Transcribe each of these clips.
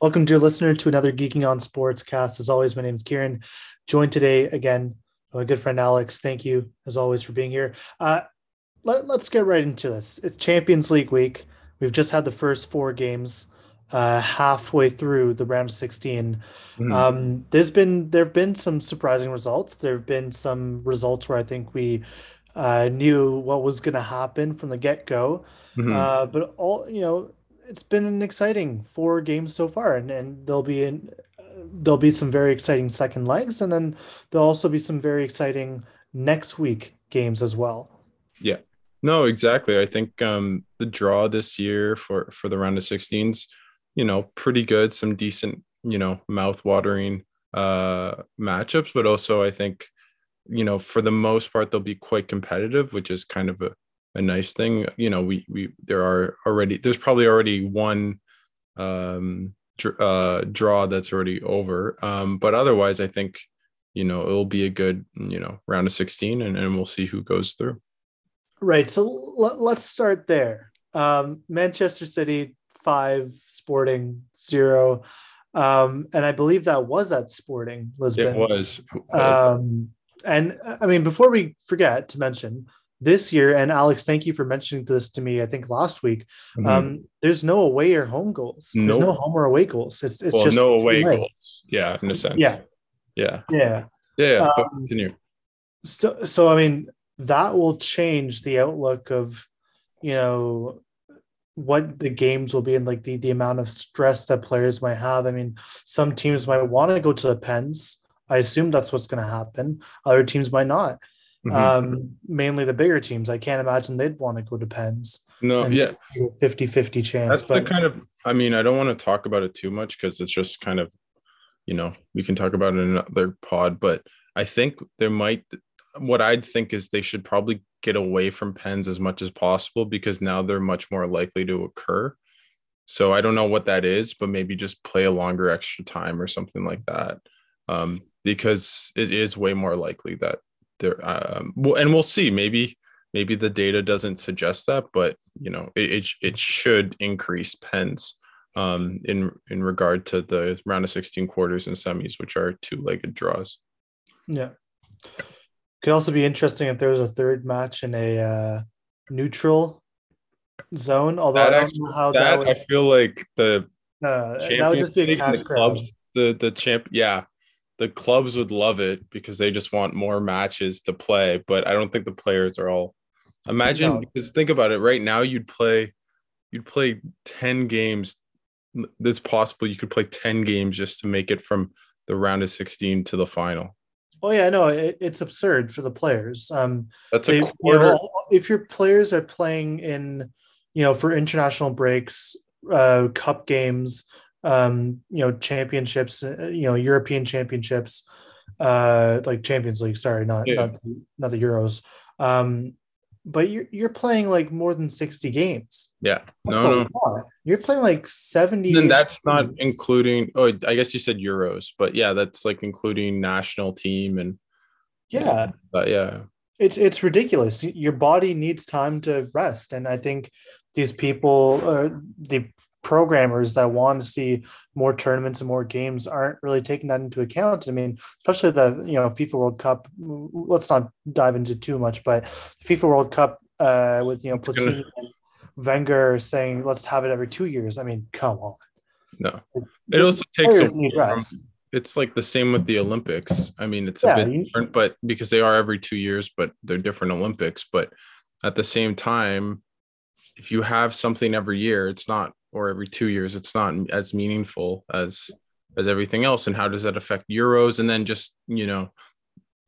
Welcome, dear listener, to another Geeking on Sportscast. As always, my name is Kieran, joined today again by my good friend Alex. Thank you, as always, for being here. Uh, let, us get right into this. It's Champions League week. We've just had the first four games uh, halfway through the round of 16. Mm-hmm. Um, there's been there have been some surprising results. There have been some results where I think we uh, knew what was going to happen from the get go. Mm-hmm. Uh, but all you know, it's been an exciting four games so far, and, and there'll be in, there'll be some very exciting second legs, and then there'll also be some very exciting next week games as well. Yeah, no, exactly. I think um, the draw this year for for the round of 16s, you know, pretty good. Some decent, you know, mouth watering uh, matchups, but also I think, you know, for the most part, they'll be quite competitive, which is kind of a a nice thing. You know, we we there are already there's probably already one um dr- uh draw that's already over. Um but otherwise I think you know it'll be a good you know round of 16 and, and we'll see who goes through. Right. So l- let's start there. Um manchester city five sporting zero. Um and i believe that was at sporting lisbon. it was. Um and i mean before we forget to mention this year, and Alex, thank you for mentioning this to me. I think last week. Mm-hmm. Um, there's no away or home goals. Nope. There's no home or away goals. It's it's well, just no away goals. Yeah, in a sense. Yeah. Yeah. Yeah. Yeah. Um, continue. So so I mean that will change the outlook of you know what the games will be and like the the amount of stress that players might have. I mean, some teams might want to go to the pens. I assume that's what's going to happen. Other teams might not. Mm-hmm. Um, mainly the bigger teams. I can't imagine they'd want to go to Pens. No, yeah. 50 50 chance. That's but... the kind of, I mean, I don't want to talk about it too much because it's just kind of, you know, we can talk about it in another pod, but I think there might, what I'd think is they should probably get away from pens as much as possible because now they're much more likely to occur. So I don't know what that is, but maybe just play a longer extra time or something like that. Um, because it is way more likely that there um, well, and we'll see. Maybe maybe the data doesn't suggest that but you know it, it, it should increase pens um, in in regard to the round of 16 quarters and semis which are two-legged draws. Yeah. Could also be interesting if there was a third match in a uh, neutral zone although that i don't actually, know how that, that would... i feel like the no, that would just be a cash grab. the the champ yeah the clubs would love it because they just want more matches to play. But I don't think the players are all. Imagine no. because think about it. Right now, you'd play, you'd play ten games. It's possible you could play ten games just to make it from the round of sixteen to the final. Oh yeah, no, it, it's absurd for the players. Um, That's a they, quarter. You know, if your players are playing in, you know, for international breaks, uh, cup games, um, you know, championships, uh, you know, European championships, uh, like Champions League. Sorry, not yeah. not not the Euros. Um, but you're you're playing like more than sixty games. Yeah, that's no, no. Lot. You're playing like seventy. And that's not including. Oh, I guess you said Euros, but yeah, that's like including national team and. Yeah. But yeah. It's it's ridiculous. Your body needs time to rest, and I think these people, uh, the programmers that want to see more tournaments and more games aren't really taking that into account. I mean, especially the you know FIFA World Cup. Let's not dive into too much, but FIFA World Cup uh, with you know Platini and Wenger saying let's have it every two years. I mean, come on. No, it also takes a from, it's like the same with the Olympics. I mean, it's a bit you, different, but because they are every two years, but they're different Olympics. But at the same time, if you have something every year, it's not or every two years, it's not as meaningful as as everything else. And how does that affect Euros? And then just you know,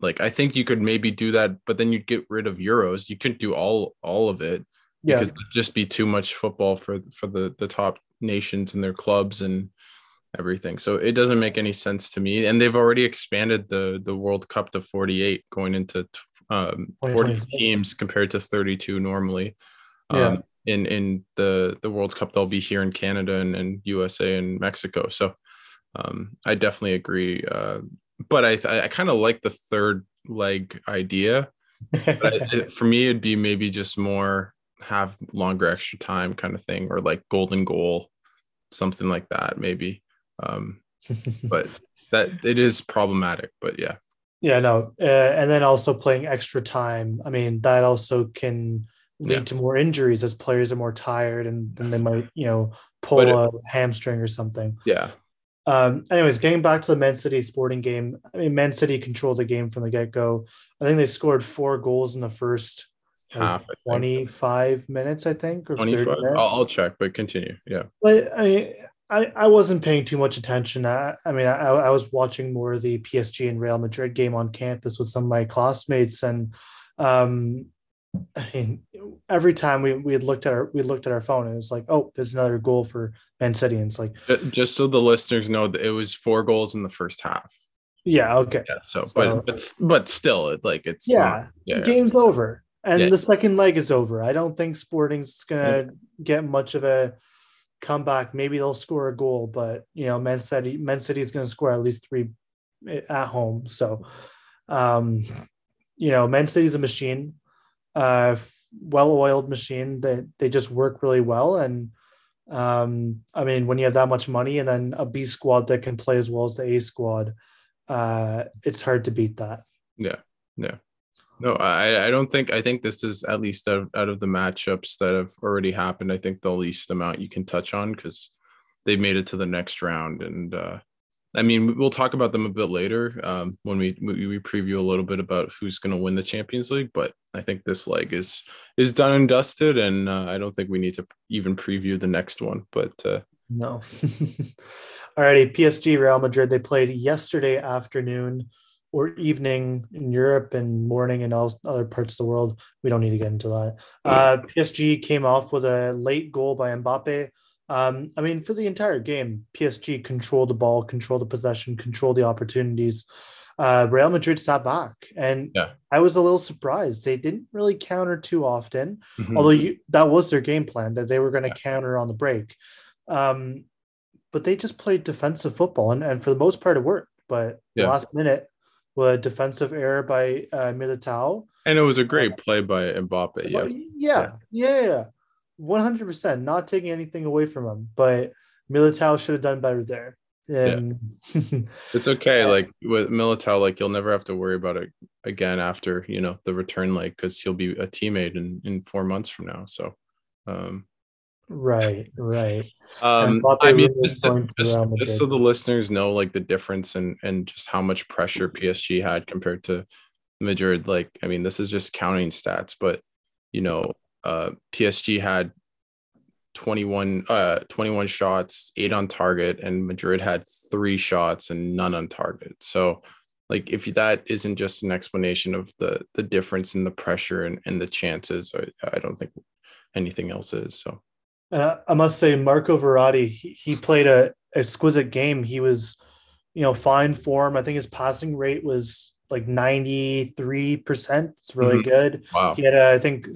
like I think you could maybe do that, but then you'd get rid of Euros. You couldn't do all all of it yeah. because it'd just be too much football for for the the top nations and their clubs and everything. So it doesn't make any sense to me. And they've already expanded the the World Cup to 48, going into um, 40 teams compared to 32 normally. Yeah. Um, in in the the World Cup they'll be here in Canada and, and USA and Mexico. So um, I definitely agree. Uh, but I I kind of like the third leg idea. I, for me, it'd be maybe just more have longer extra time kind of thing, or like golden goal something like that maybe. Um, but that it is problematic. But yeah, yeah, no, uh, and then also playing extra time. I mean, that also can lead yeah. to more injuries as players are more tired and then they might, you know, pull it, a hamstring or something. Yeah. Um, anyways, getting back to the Man City sporting game, I mean, Man City controlled the game from the get go. I think they scored four goals in the first half, like 25 minutes, I think, or 25. 30 minutes. I'll, I'll, check, but continue. Yeah. But I mean, I, I wasn't paying too much attention. I, I mean, I, I was watching more of the PSG and Real Madrid game on campus with some of my classmates, and um, I mean, every time we we looked at our we looked at our phone, and it's like, oh, there's another goal for Man City, and it's like, just so the listeners know, that it was four goals in the first half. Yeah. Okay. Yeah. So, so but but but still, it like it's yeah, not, yeah game's yeah. over, and yeah. the second leg is over. I don't think Sporting's gonna get much of a comeback. Maybe they'll score a goal, but you know, Man City, Man City is going to score at least three at home. So, um, you know, Man City's a machine, uh, well-oiled machine that they just work really well. And um, I mean, when you have that much money and then a B squad that can play as well as the A squad, uh, it's hard to beat that. Yeah, yeah. No, I, I don't think I think this is at least out, out of the matchups that have already happened. I think the least amount you can touch on because they've made it to the next round, and uh, I mean we'll talk about them a bit later um, when we we preview a little bit about who's going to win the Champions League. But I think this leg is is done and dusted, and uh, I don't think we need to even preview the next one. But uh, no. Alrighty, PSG Real Madrid. They played yesterday afternoon or evening in Europe and morning in all other parts of the world. We don't need to get into that. Uh, PSG came off with a late goal by Mbappe. Um, I mean, for the entire game, PSG controlled the ball, controlled the possession, controlled the opportunities. Uh, Real Madrid sat back, and yeah. I was a little surprised. They didn't really counter too often, mm-hmm. although you, that was their game plan that they were going to yeah. counter on the break. Um, but they just played defensive football, and, and for the most part, it worked. But yeah. last minute, with a defensive error by uh, Militao. And it was a great play by Mbappe. Yeah. Yeah. Yeah. 100%. Not taking anything away from him, but Militao should have done better there. And yeah. it's okay. like with Militao, like you'll never have to worry about it again after, you know, the return leg because he'll be a teammate in, in four months from now. So, um, Right, right. Um, I mean, just, to, just, just so the listeners know, like the difference and and just how much pressure PSG had compared to Madrid. Like, I mean, this is just counting stats, but you know, uh, PSG had 21 uh 21 shots, eight on target, and Madrid had three shots and none on target. So like if that isn't just an explanation of the the difference in the pressure and, and the chances, I, I don't think anything else is. So uh, I must say, Marco Verratti, he, he played a exquisite game. He was, you know, fine form. I think his passing rate was like 93%. It's really mm-hmm. good. Wow. He had, uh, I think,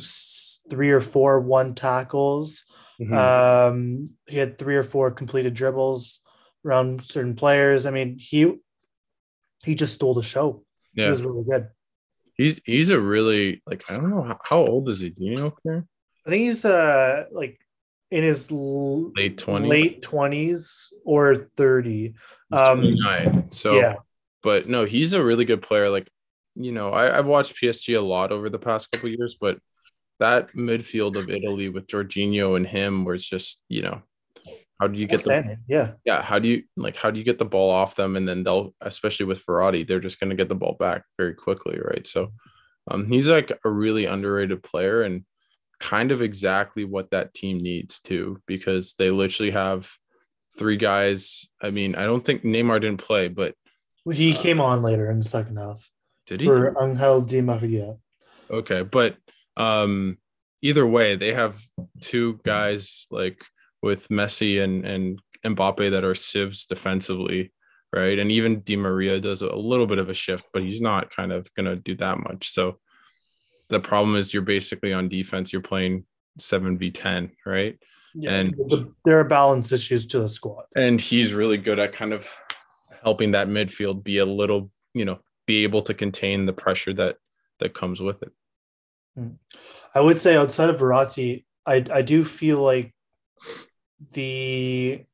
three or four one tackles. Mm-hmm. Um, he had three or four completed dribbles around certain players. I mean, he he just stole the show. Yeah. He was really good. He's he's a really like I don't know how, how old is he? Do you know? Claire? I think he's uh like in his late 20s late 20s or 30 um 29 so yeah but no he's a really good player like you know I, i've watched psg a lot over the past couple years but that midfield of italy with Jorginho and him was just you know how do you get the yeah yeah how do you like how do you get the ball off them and then they'll especially with Verratti they're just going to get the ball back very quickly right so um, he's like a really underrated player and kind of exactly what that team needs too, because they literally have three guys. I mean, I don't think Neymar didn't play, but he uh, came on later in the second half. Did he? For Angel Di Maria. Okay, but um, either way, they have two guys like with Messi and and Mbappe that are sieves defensively, right? And even Di Maria does a little bit of a shift, but he's not kind of gonna do that much. So the problem is you're basically on defense you're playing 7v10 right yeah, and the, there are balance issues to the squad and he's really good at kind of helping that midfield be a little you know be able to contain the pressure that that comes with it. I would say outside of Verratti, i i do feel like the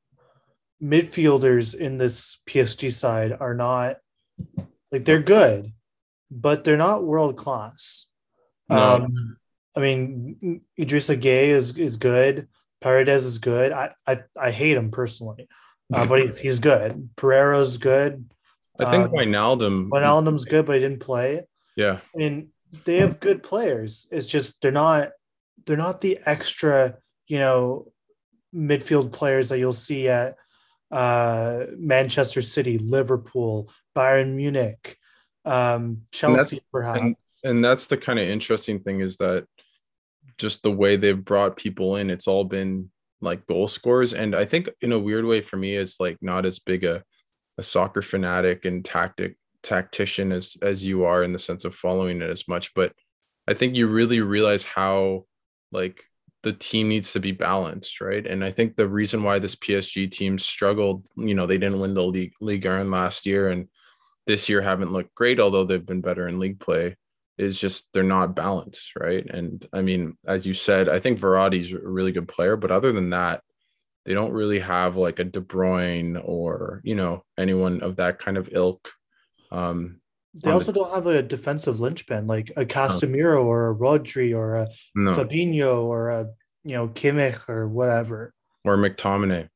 midfielders in this PSG side are not like they're good, but they're not world class. No. Um, I mean, Idrissa Gueye is is good. Paredes is good. I I, I hate him personally, uh, but he's he's good. Pereira's good. I think um, Wijnaldum. Wijnaldum's good, but he didn't play. Yeah. I mean, they have good players. It's just they're not they're not the extra, you know, midfield players that you'll see at uh, Manchester City, Liverpool, Bayern Munich, um, Chelsea, and perhaps. And, and that's the kind of interesting thing is that just the way they've brought people in, it's all been like goal scorers. And I think in a weird way for me is like not as big a, a soccer fanatic and tactic tactician as as you are in the sense of following it as much. But I think you really realize how like the team needs to be balanced, right? And I think the reason why this PSG team struggled, you know, they didn't win the league league last year and this year haven't looked great, although they've been better in league play, is just they're not balanced, right? And I mean, as you said, I think Verratti's a really good player, but other than that, they don't really have like a De Bruyne or you know anyone of that kind of ilk. Um, they also the... don't have a defensive linchpin like a Casemiro no. or a Rodri or a no. Fabinho or a you know Kimmich or whatever or McTominay.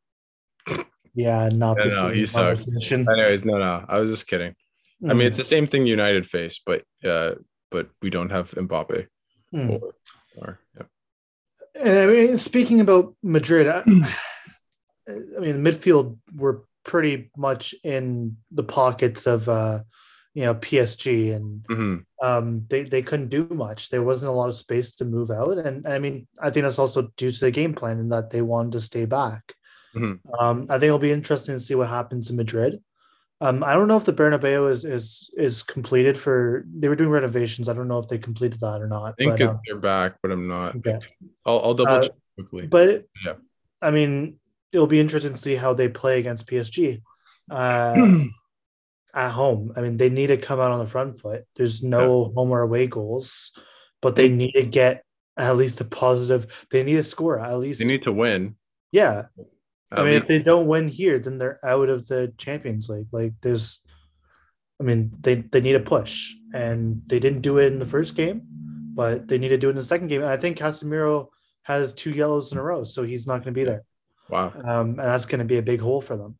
Yeah, not the no, he sucks. Anyways, no, no, I was just kidding. Mm. I mean, it's the same thing United face, but uh, but we don't have Mbappe. Mm. Or, or yeah. I mean, speaking about Madrid, I, I mean, midfield were pretty much in the pockets of uh, you know PSG, and mm-hmm. um, they they couldn't do much. There wasn't a lot of space to move out, and I mean, I think that's also due to the game plan in that they wanted to stay back. Mm-hmm. Um, I think it'll be interesting to see what happens in Madrid. Um, I don't know if the Bernabeu is is is completed for. They were doing renovations. I don't know if they completed that or not. I think but, um, they're back, but I'm not. Okay. I'll, I'll double uh, check quickly. But yeah, I mean, it'll be interesting to see how they play against PSG uh, at home. I mean, they need to come out on the front foot. There's no yeah. home or away goals, but they need to get at least a positive. They need to score at least. They need to win. Yeah, I mean, if they don't win here, then they're out of the Champions League. Like, there's, I mean, they they need a push, and they didn't do it in the first game, but they need to do it in the second game. And I think Casemiro has two yellows in a row, so he's not going to be there. Wow, um, and that's going to be a big hole for them.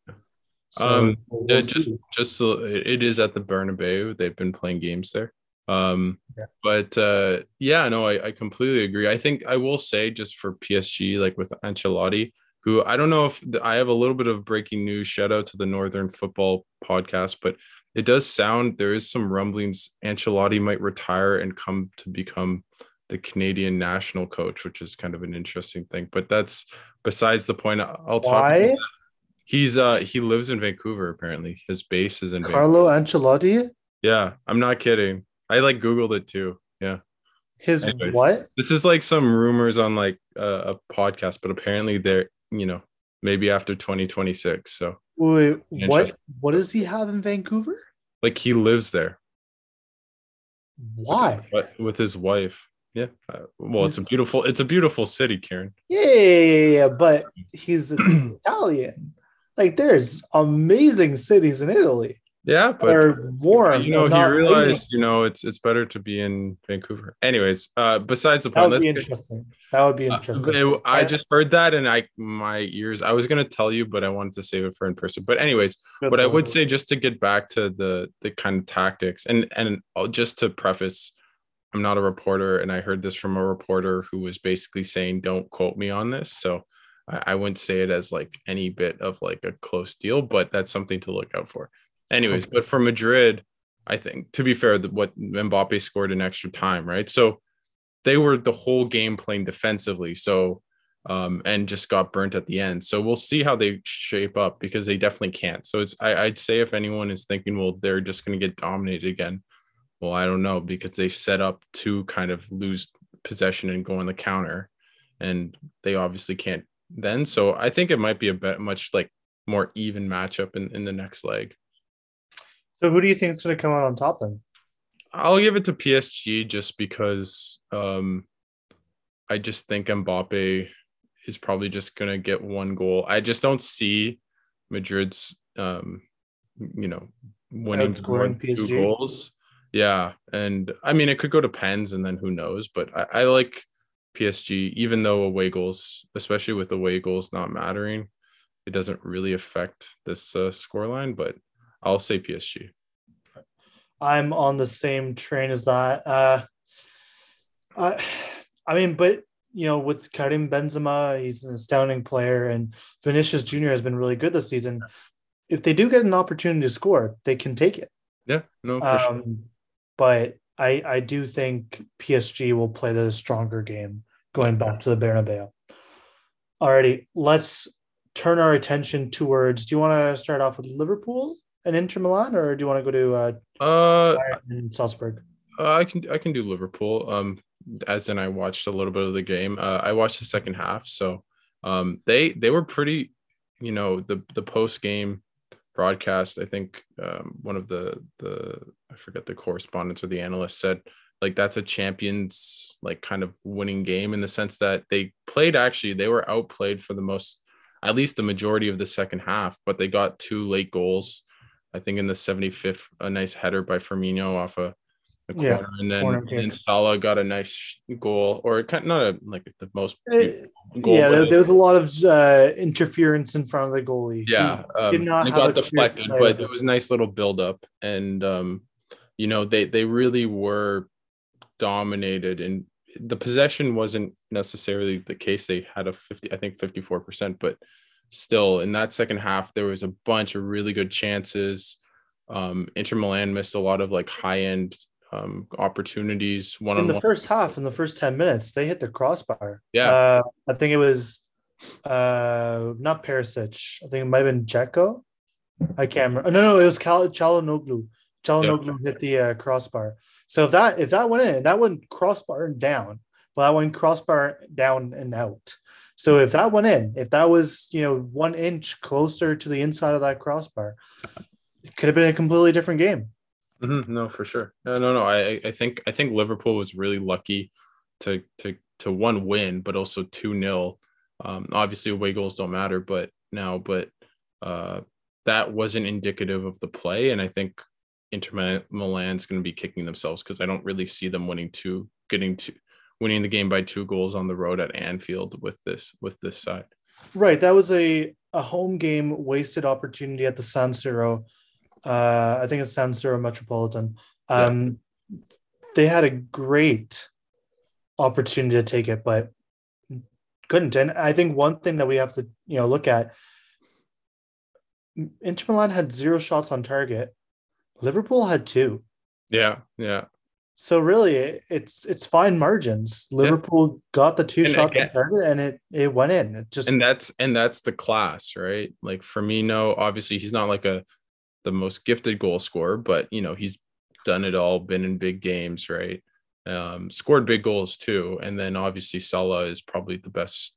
So um, we'll just just so it is at the Bernabeu. They've been playing games there. Um, yeah. but uh, yeah, no, I, I completely agree. I think I will say just for PSG, like with Ancelotti who I don't know if I have a little bit of breaking news. Shout out to the Northern Football Podcast, but it does sound there is some rumblings Ancelotti might retire and come to become the Canadian national coach, which is kind of an interesting thing. But that's besides the point. I'll talk. Why? He's uh he lives in Vancouver apparently. His base is in Carlo Vancouver. Ancelotti. Yeah, I'm not kidding. I like googled it too. Yeah. His Anyways, what? This is like some rumors on like uh, a podcast, but apparently there you know, maybe after 2026. So wait, what what does he have in Vancouver? Like he lives there. Why? With his, with his wife. Yeah. Uh, well, it's a beautiful it's a beautiful city, Kieran. Yeah, yeah, yeah, yeah. but he's Italian. Like there's amazing cities in Italy. Yeah, but are warm. You know, he realized, you know, it's it's better to be in Vancouver. Anyways, uh, besides the point, that would be interesting. That would be uh, interesting. Uh, it, I just heard that, and I my ears. I was gonna tell you, but I wanted to save it for in person. But anyways, Good what. I would say, just to get back to the the kind of tactics, and and just to preface, I'm not a reporter, and I heard this from a reporter who was basically saying, "Don't quote me on this." So. I, I wouldn't say it as like any bit of like a close deal, but that's something to look out for. Anyways, but for Madrid, I think to be fair, that what Mbappe scored in extra time, right? So they were the whole game playing defensively. So um, and just got burnt at the end. So we'll see how they shape up because they definitely can't. So it's I, would say if anyone is thinking, well, they're just going to get dominated again. Well, I don't know because they set up to kind of lose possession and go on the counter, and they obviously can't then. So I think it might be a bit much like more even matchup in, in the next leg. So who do you think is going to come out on top then? I'll give it to PSG just because um, I just think Mbappe is probably just going to get one goal. I just don't see Madrid's um, you know winning two goals. Yeah, and I mean it could go to pens, and then who knows? But I, I like PSG, even though away goals, especially with away goals not mattering, it doesn't really affect this uh, scoreline. But I'll say PSG. I'm on the same train as that. Uh, I, I mean, but you know, with Karim Benzema, he's an astounding player, and Vinicius Jr. has been really good this season. If they do get an opportunity to score, they can take it. Yeah, no, um, sure. But I, I do think PSG will play the stronger game going back to the Bernabeu. Alrighty, let's turn our attention towards. Do you want to start off with Liverpool and Inter Milan, or do you want to go to uh, uh Salzburg? Uh, I can I can do Liverpool. Um, as in I watched a little bit of the game. Uh, I watched the second half, so um, they they were pretty. You know the the post game broadcast. I think um, one of the the I forget the correspondents or the analyst said like that's a champions like kind of winning game in the sense that they played actually they were outplayed for the most at least the majority of the second half, but they got two late goals. I think in the 75th, a nice header by Firmino off a the corner, yeah, and then and Salah got a nice goal, or kind of not a, like the most uh, goal. Yeah, there, there, was a lot of uh, interference in front of the goalie. Yeah, um, did not it got deflected, but it was a nice little build up, and um, you know they they really were dominated, and the possession wasn't necessarily the case. They had a fifty, I think fifty four percent, but still in that second half there was a bunch of really good chances. Um, Inter Milan missed a lot of like high end um, opportunities one in the first half in the first 10 minutes they hit the crossbar. Yeah. Uh, i think it was uh not Perisic. i think it might have been Dzeko. i can't remember. Oh, no no it was Cal- Calhanoglu hit the uh, crossbar. So if that if that went in that went crossbar and down. Well that went crossbar down and out. So if that went in if that was you know one inch closer to the inside of that crossbar it could have been a completely different game Mm-hmm. No, for sure. No, no, no. I, I think I think Liverpool was really lucky to to to one win, but also two nil. Um, obviously, away goals don't matter, but now, but uh, that wasn't indicative of the play, and I think Inter Milan's going to be kicking themselves because I don't really see them winning two, getting two, winning the game by two goals on the road at Anfield with this with this side. Right, that was a a home game wasted opportunity at the San Siro uh, I think it's San Siro Metropolitan. Um, yeah. They had a great opportunity to take it, but couldn't. And I think one thing that we have to, you know, look at Inter Milan had zero shots on target. Liverpool had two. Yeah, yeah. So really, it's it's fine margins. Liverpool yeah. got the two and shots again, on target, and it it went in. It just and that's and that's the class, right? Like Firmino, obviously, he's not like a the most gifted goal scorer, but you know, he's done it all, been in big games, right? Um, scored big goals too. And then obviously Salah is probably the best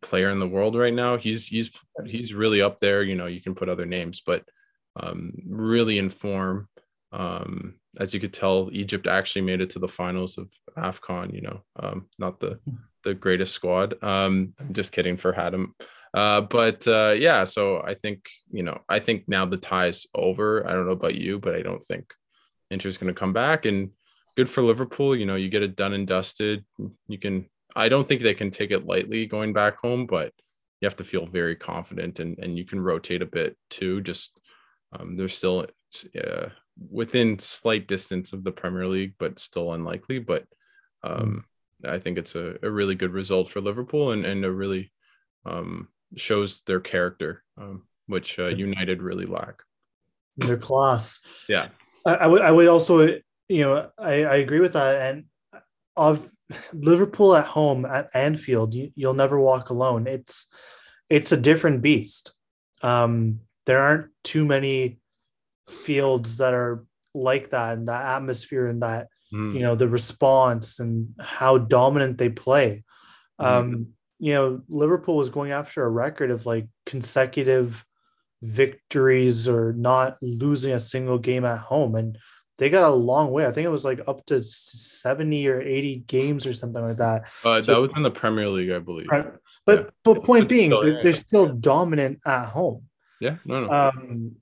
player in the world right now. He's he's he's really up there. You know, you can put other names, but um, really in form. Um, as you could tell, Egypt actually made it to the finals of AFCON, you know, um, not the the greatest squad. Um, I'm just kidding for Hadam. Uh, but uh, yeah, so I think you know, I think now the tie's over. I don't know about you, but I don't think Inter's going to come back. And good for Liverpool. You know, you get it done and dusted. You can. I don't think they can take it lightly going back home, but you have to feel very confident, and and you can rotate a bit too. Just um, they're still uh, within slight distance of the Premier League, but still unlikely. But um, mm. I think it's a, a really good result for Liverpool and, and a really um, shows their character, um, which uh, United really lack. Their class. Yeah. I, I would I would also you know I, I agree with that and of Liverpool at home at Anfield you, you'll never walk alone. It's it's a different beast. Um, there aren't too many fields that are like that and that atmosphere and that mm. you know the response and how dominant they play. Mm. You know, Liverpool was going after a record of like consecutive victories or not losing a single game at home. And they got a long way. I think it was like up to 70 or 80 games or something like that. Uh, so, that was in the Premier League, I believe. But yeah. but point it's being, they're, they're, still dominant at home. Yeah, no, no. Um,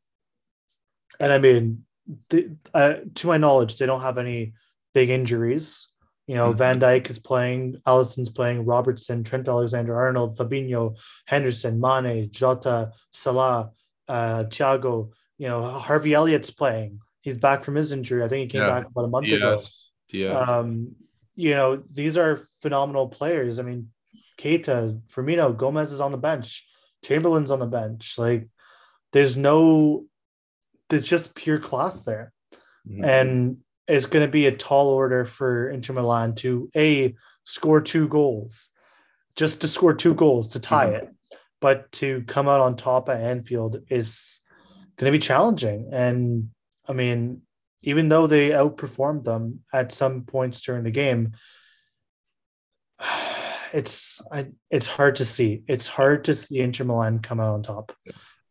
and I mean, the, uh, to my knowledge, they don't have any big injuries. You know, mm-hmm. Van Dijk is playing, Alisson's playing, Robertson, Trent Alexander Arnold, Fabinho, Henderson, Mane, Jota, Salah, uh, Thiago. You know, Harvey Elliott's playing. He's back from his injury. I think he came yeah. back about a month ago. Yeah. Um, you know, these are phenomenal players. I mean, Keita, Firmino, Gomez is on the bench, Chamberlain's on the bench. Like, there's no, there's just pure class there. Mm-hmm. And it's going to be a tall order for Inter Milan to a score two goals, just to score two goals to tie mm-hmm. it, but to come out on top at Anfield is going to be challenging. And I mean, even though they outperformed them at some points during the game, it's I, it's hard to see. It's hard to see Inter Milan come out on top.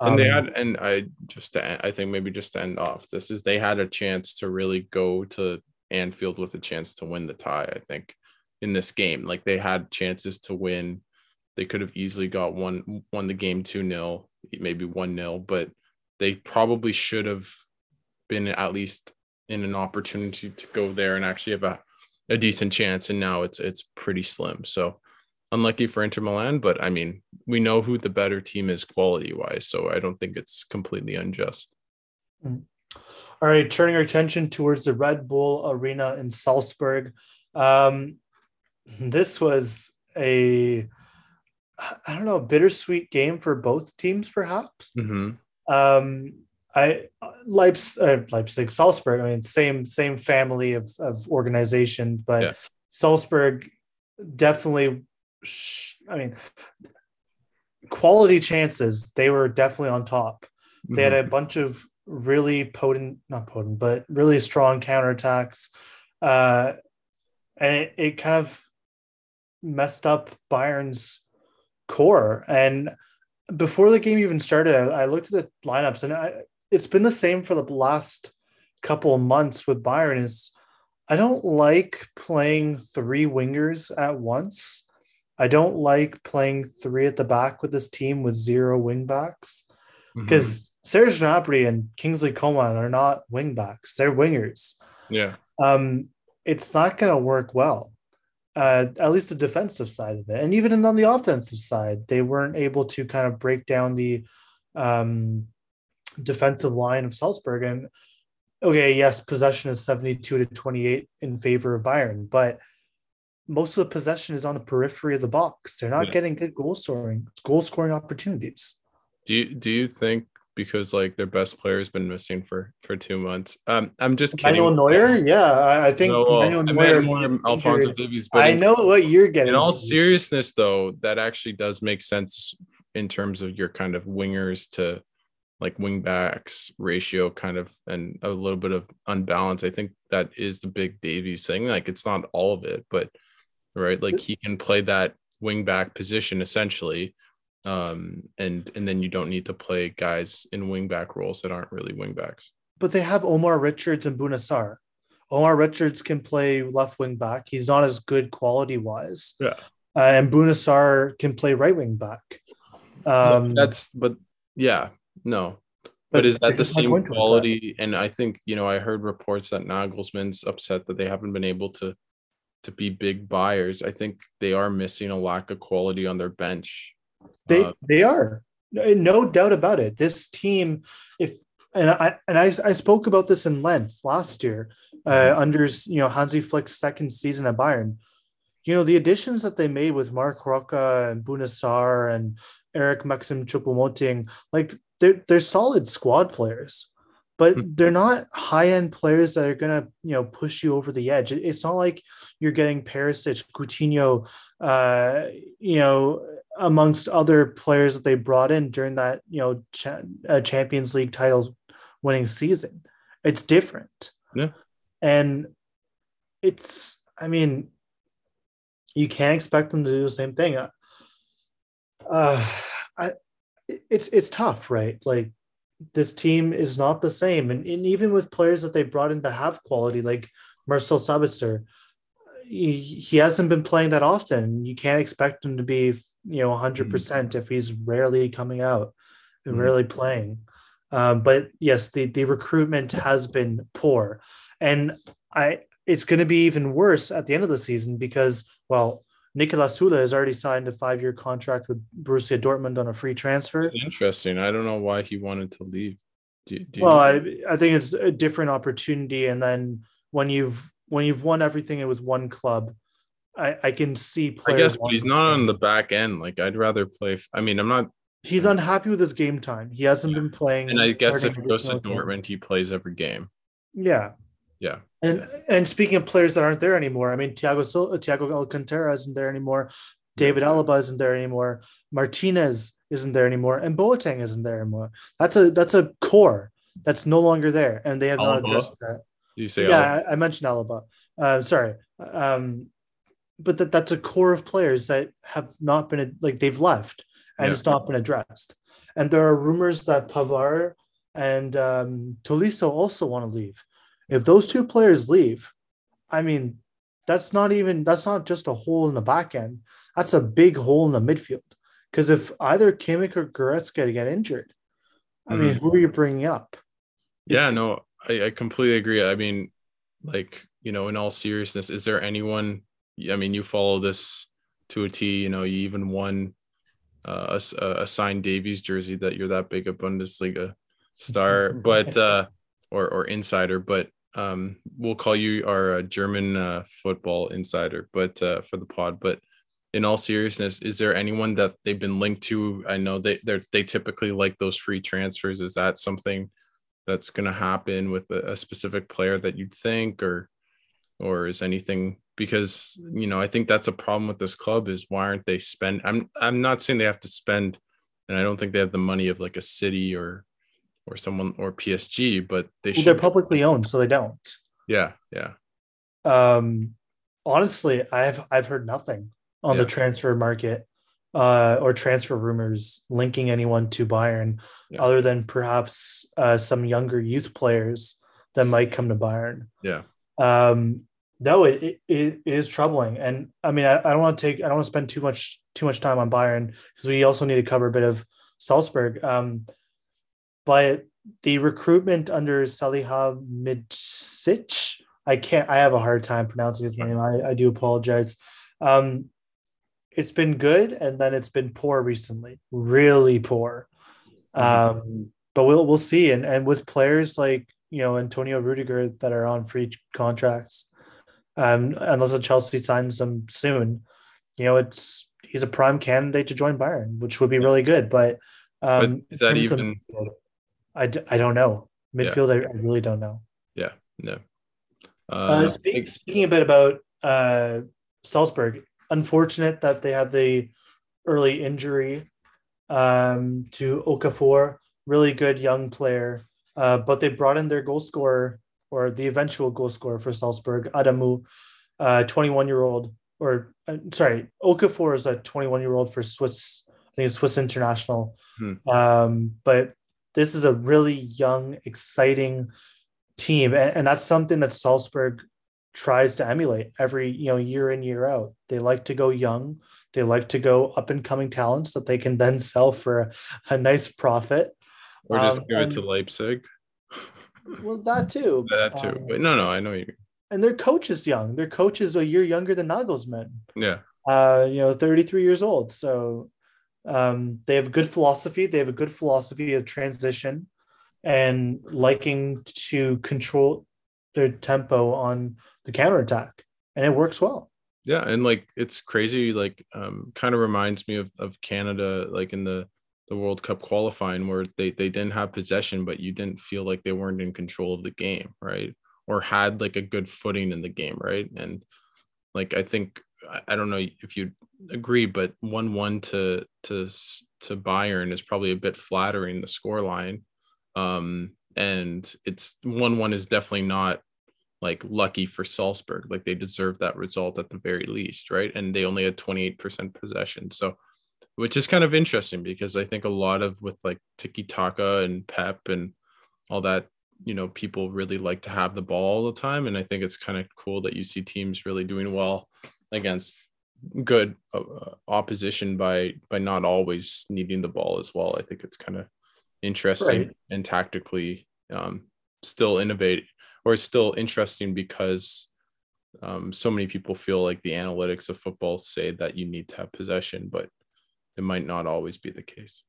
And um, they had, and I just, to, I think maybe just to end off, this is they had a chance to really go to Anfield with a chance to win the tie. I think in this game, like they had chances to win. They could have easily got one, won the game two 0 maybe one 0 but they probably should have been at least in an opportunity to go there and actually have a, a decent chance. And now it's it's pretty slim. So unlucky for Inter Milan, but I mean, we know who the better team is quality wise, so I don't think it's completely unjust. Mm. All right, turning our attention towards the Red Bull Arena in Salzburg. Um, this was a, I don't know, bittersweet game for both teams, perhaps. Mm-hmm. Um, I Leipzig, uh, Leipzig, Salzburg. I mean, same same family of of organization, but yeah. Salzburg definitely I mean, quality chances, they were definitely on top. They mm-hmm. had a bunch of really potent, not potent, but really strong counterattacks. Uh, and it, it kind of messed up Bayern's core. And before the game even started, I, I looked at the lineups and I, it's been the same for the last couple of months with Bayern is I don't like playing three wingers at once. I don't like playing three at the back with this team with zero wing backs because mm-hmm. Serge Gnabry and Kingsley Coman are not wing backs; they're wingers. Yeah. Um, it's not going to work well. Uh, at least the defensive side of it, and even on the offensive side, they weren't able to kind of break down the um, defensive line of Salzburg. And okay, yes, possession is seventy-two to twenty-eight in favor of Bayern, but most of the possession is on the periphery of the box. They're not yeah. getting good goal scoring, goal scoring opportunities. Do you do you think because like their best player has been missing for for two months? Um, I'm just kidding. Manuel Neuer, yeah, I think no, well, Neuer, more Alphonso Davies. I know what you're getting. In all seriousness, though, that actually does make sense in terms of your kind of wingers to like wing backs ratio kind of and a little bit of unbalance. I think that is the big Davies thing. Like it's not all of it, but right? Like he can play that wing back position essentially. Um, and and then you don't need to play guys in wing back roles that aren't really wing backs. But they have Omar Richards and Bouna Sarr. Omar Richards can play left wing back. He's not as good quality wise. Yeah. Uh, and Bouna Sarr can play right wing back. Um, no, that's but yeah, no. But, but is that the same quality? And I think you know I heard reports that Nagelsmann's upset that they haven't been able to to be big buyers. I think they are missing a lack of quality on their bench. They uh, they are no doubt about it. This team, if and I and I, I spoke about this in length last year, uh, mm-hmm. under you know Hansi Flick's second season at Bayern. You know the additions that they made with Marc Roca and Bouna Sarr and Eric Maxim Choupo-Moting, like they're they're solid squad players but hmm. they're not high end players that are gonna you know push you over the edge. It's not like you're getting Perisic, Coutinho, uh, you know, amongst other players that they brought in during that you know cha- uh, Champions League titles winning season. It's different. Yeah, and it's I mean, you can't expect them to do the same thing. Uh, I, it's it's tough, right? Like this team is not the same. And, and even with players that they brought in to have quality, like Marcel Sabitzer, he, he hasn't been playing that often. You can't expect him to be you know 100% mm-hmm. if he's rarely coming out and mm-hmm. rarely playing. Um, but yes, the the recruitment has been poor, and I it's going to be even worse at the end of the season because well, Niklas Süle has already signed a five year contract with Borussia Dortmund on a free transfer. Interesting. I don't know why he wanted to leave. Do, do well, I, I think it's a different opportunity, and then when you've when you've won everything with one club, I, I can see players. I guess, but he's not on the back end. Like I'd rather play. I mean, I'm not. He's unhappy with his game time. He hasn't yeah. been playing. And I guess if he goes to Dortmund, game. he plays every game. Yeah. Yeah. And and speaking of players that aren't there anymore, I mean, Thiago Thiago Alcantara isn't there anymore. David yeah. Alaba isn't there anymore. Martinez isn't there anymore, and Boateng isn't there anymore. That's a that's a core that's no longer there, and they have Alaba? not addressed that. You say yeah, I, I, mentioned Alaba. Uh, sorry, um, but that that's a core of players that have not been like they've left and yeah. it's not been addressed. And there are rumors that Pavard and um, Tolisso also want to leave. If those two players leave, I mean, that's not even that's not just a hole in the back end. That's a big hole in the midfield. Because if either Kimmich or Goretzka get injured, I mean, who are you bringing up? It's, yeah, no, I, I completely agree. I mean, like you know, in all seriousness, is there anyone? I mean, you follow this to a T. You know, you even won uh, a, a signed Davies jersey that you're that big a Bundesliga star, but uh, or or insider. But um, we'll call you our uh, German uh, football insider, but uh, for the pod. But in all seriousness, is there anyone that they've been linked to? I know they they they typically like those free transfers. Is that something that's going to happen with a, a specific player that you'd think, or or is anything because you know I think that's a problem with this club is why aren't they spend? I'm I'm not saying they have to spend, and I don't think they have the money of like a city or or someone or PSG, but they well, should. They're publicly owned, so they don't. Yeah, yeah. Um, honestly, I've I've heard nothing on yeah. the transfer market uh, or transfer rumors linking anyone to Bayern, yeah. other than perhaps uh, some younger youth players that might come to Bayern. Yeah. Um, no, it, it, it is troubling, and I mean, I, I don't want to take, I don't want to spend too much too much time on Bayern because we also need to cover a bit of Salzburg. Um, but the recruitment under Salihamidzic, I can't, I have a hard time pronouncing his name. I, I do apologize. Um, it's been good, and then it's been poor recently, really poor. Um, but we'll we'll see. And and with players like you know Antonio Rudiger that are on free contracts, um, unless Chelsea signs them soon, you know it's he's a prime candidate to join Bayern, which would be really good. But um, but is that even? Of, I, d- I don't know midfield. Yeah. I, I, really don't know. Yeah, no. Uh, uh, speak, speaking a bit about uh, Salzburg, unfortunate that they had the early injury um, to Okafor, really good young player. Uh, but they brought in their goal scorer or the eventual goal scorer for Salzburg, Adamu, uh, 21 year old, or uh, sorry, Okafor is a 21 year old for Swiss, I think it's Swiss international. Hmm. Um, but this is a really young, exciting team. And, and that's something that Salzburg tries to emulate every you know year in year out. They like to go young. They like to go up and coming talents that they can then sell for a, a nice profit. Or just um, give it to leipzig. Well that too. That too. Um, but no no i know you. and their coach is young. Their coach is a year younger than nagelsmann. Yeah. Uh you know 33 years old. So um they have a good philosophy they have a good philosophy of transition and liking to control their tempo on the counterattack, and it works well. Yeah, and like it's crazy. Like, um, kind of reminds me of of Canada, like in the the World Cup qualifying, where they they didn't have possession, but you didn't feel like they weren't in control of the game, right? Or had like a good footing in the game, right? And like I think I don't know if you agree, but one one to to to Bayern is probably a bit flattering the score line. Um, and it's one one is definitely not like lucky for Salzburg. Like they deserve that result at the very least, right? And they only had 28% possession. So which is kind of interesting because I think a lot of with like tiki taka and pep and all that, you know, people really like to have the ball all the time. And I think it's kind of cool that you see teams really doing well against good uh, opposition by by not always needing the ball as well. I think it's kind of interesting right. and tactically um, still innovate or still interesting because um, so many people feel like the analytics of football say that you need to have possession, but it might not always be the case.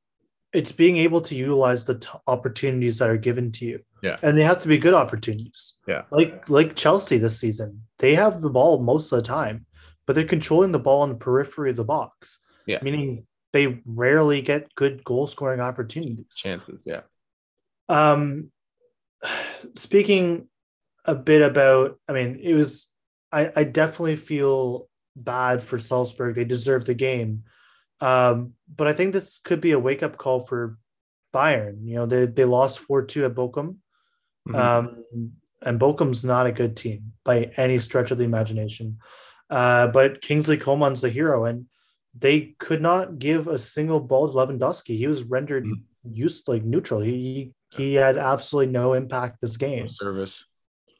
It's being able to utilize the t- opportunities that are given to you. Yeah. And they have to be good opportunities. Yeah. Like like Chelsea this season. They have the ball most of the time, but they're controlling the ball on the periphery of the box. Yeah. Meaning they rarely get good goal scoring opportunities. Chances, yeah. Um speaking a bit about I mean, it was I, I definitely feel bad for Salzburg. They deserve the game. Um, but I think this could be a wake up call for Bayern. You know, they, they lost 4 2 at Bochum. Mm-hmm. Um, and Bochum's not a good team by any stretch of the imagination. Uh, but Kingsley Coman's the hero, and they could not give a single ball to Lewandowski. He was rendered mm-hmm. used like neutral. He he had absolutely no impact this game. Service.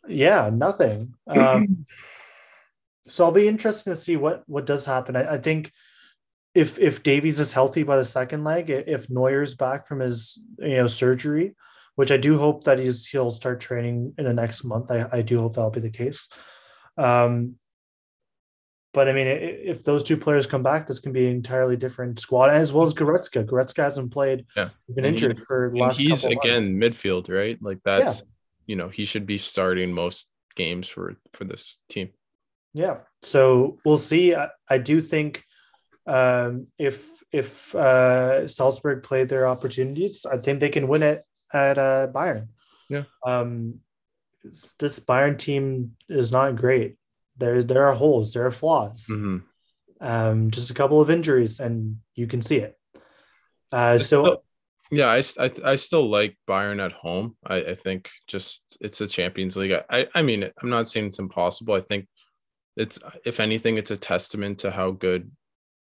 Yeah, nothing. Um, so I'll be interested to see what what does happen. I, I, think if if Davies is healthy by the second leg, if Neuer's back from his you know surgery, which I do hope that he's he'll start training in the next month. I, I do hope that'll be the case. Um, but I mean, if those two players come back, this can be an entirely different squad, as well as Goretzka. Goretzka hasn't played, yeah, been injured he, for the last. He's again months. midfield, right? Like that's yeah. you know he should be starting most games for for this team. Yeah. So we'll see. I, I do think um, if if uh, Salzburg played their opportunities, I think they can win it at uh, Bayern. Yeah. Um, this Bayern team is not great. There there are holes, there are flaws. Mm-hmm. Um, just a couple of injuries, and you can see it. Uh, so. Yeah, I, I, I still like Bayern at home. I, I think just it's a Champions League. I, I mean, I'm not saying it's impossible. I think it's if anything, it's a testament to how good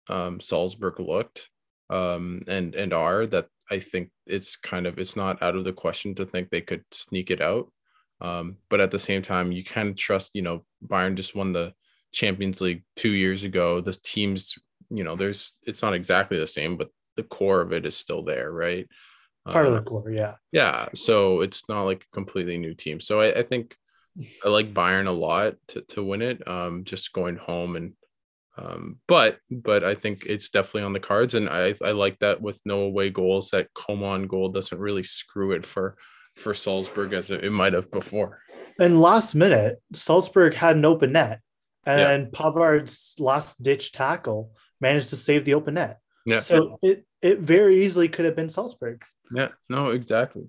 um, Salzburg looked um, and and are that I think it's kind of it's not out of the question to think they could sneak it out. Um, but at the same time, you kind of trust. You know, Bayern just won the Champions League two years ago. The teams, you know, there's it's not exactly the same, but the core of it is still there, right? Part um, of the core, yeah. Yeah. So it's not like a completely new team. So I, I think I like Bayern a lot to, to win it. Um, just going home and um, but but I think it's definitely on the cards, and I I like that with no away goals that Coman goal doesn't really screw it for for Salzburg as it, might have before. And last minute, Salzburg had an open net, and yeah. Pavard's last ditch tackle managed to save the open net. Yeah. So it it very easily could have been Salzburg. Yeah. No. Exactly